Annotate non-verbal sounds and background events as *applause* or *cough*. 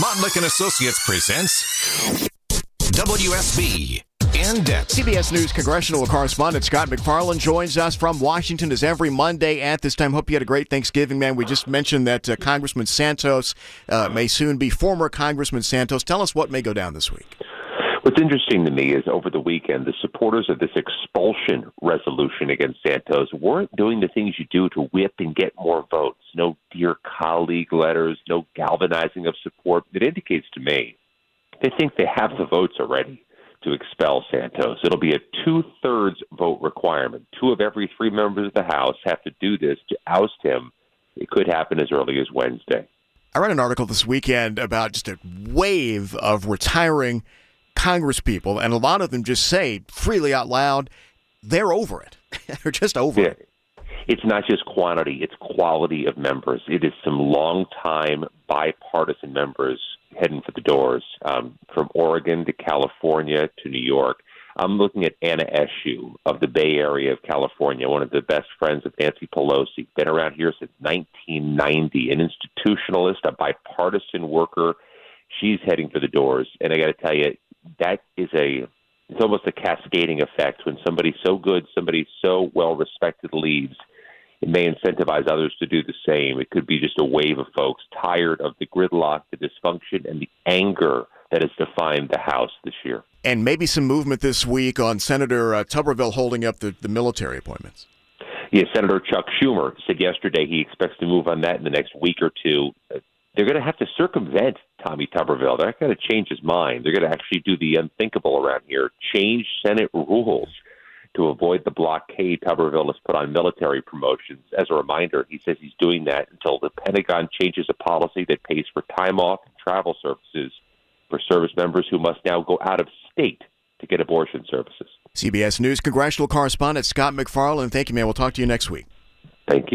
Montlick and Associates presents WSB in depth. CBS News congressional correspondent Scott MacFarlane joins us from Washington as every Monday at this time. Hope you had a great Thanksgiving, man. We just mentioned that uh, Congressman Santos uh, may soon be former Congressman Santos. Tell us what may go down this week. What's interesting to me is over the weekend, the supporters of this expulsion resolution against Santos weren't doing the things you do to whip and get more votes. No dear colleague letters, no galvanizing of support. It indicates to me they think they have the votes already to expel Santos. It'll be a two thirds vote requirement. Two of every three members of the House have to do this to oust him. It could happen as early as Wednesday. I read an article this weekend about just a wave of retiring congresspeople, and a lot of them just say freely out loud, they're over it. *laughs* they're just over yeah. it. It's not just quantity, it's quality of members. It is some long-time bipartisan members heading for the doors um, from Oregon to California to New York. I'm looking at Anna Eshoo of the Bay Area of California, one of the best friends of Nancy Pelosi, been around here since 1990, an institutionalist, a bipartisan worker. She's heading for the doors. And I got to tell you, that is a it's almost a cascading effect when somebody so good, somebody so well respected leaves. It may incentivize others to do the same. It could be just a wave of folks tired of the gridlock, the dysfunction, and the anger that has defined the House this year. And maybe some movement this week on Senator uh, Tuberville holding up the, the military appointments. Yeah, Senator Chuck Schumer said yesterday he expects to move on that in the next week or two they're going to have to circumvent Tommy Tuberville. They're not going to change his mind. They're going to actually do the unthinkable around here change Senate rules to avoid the blockade Tuberville has put on military promotions. As a reminder, he says he's doing that until the Pentagon changes a policy that pays for time off and travel services for service members who must now go out of state to get abortion services. CBS News congressional correspondent Scott MacFarlane, Thank you, man. We'll talk to you next week. Thank you.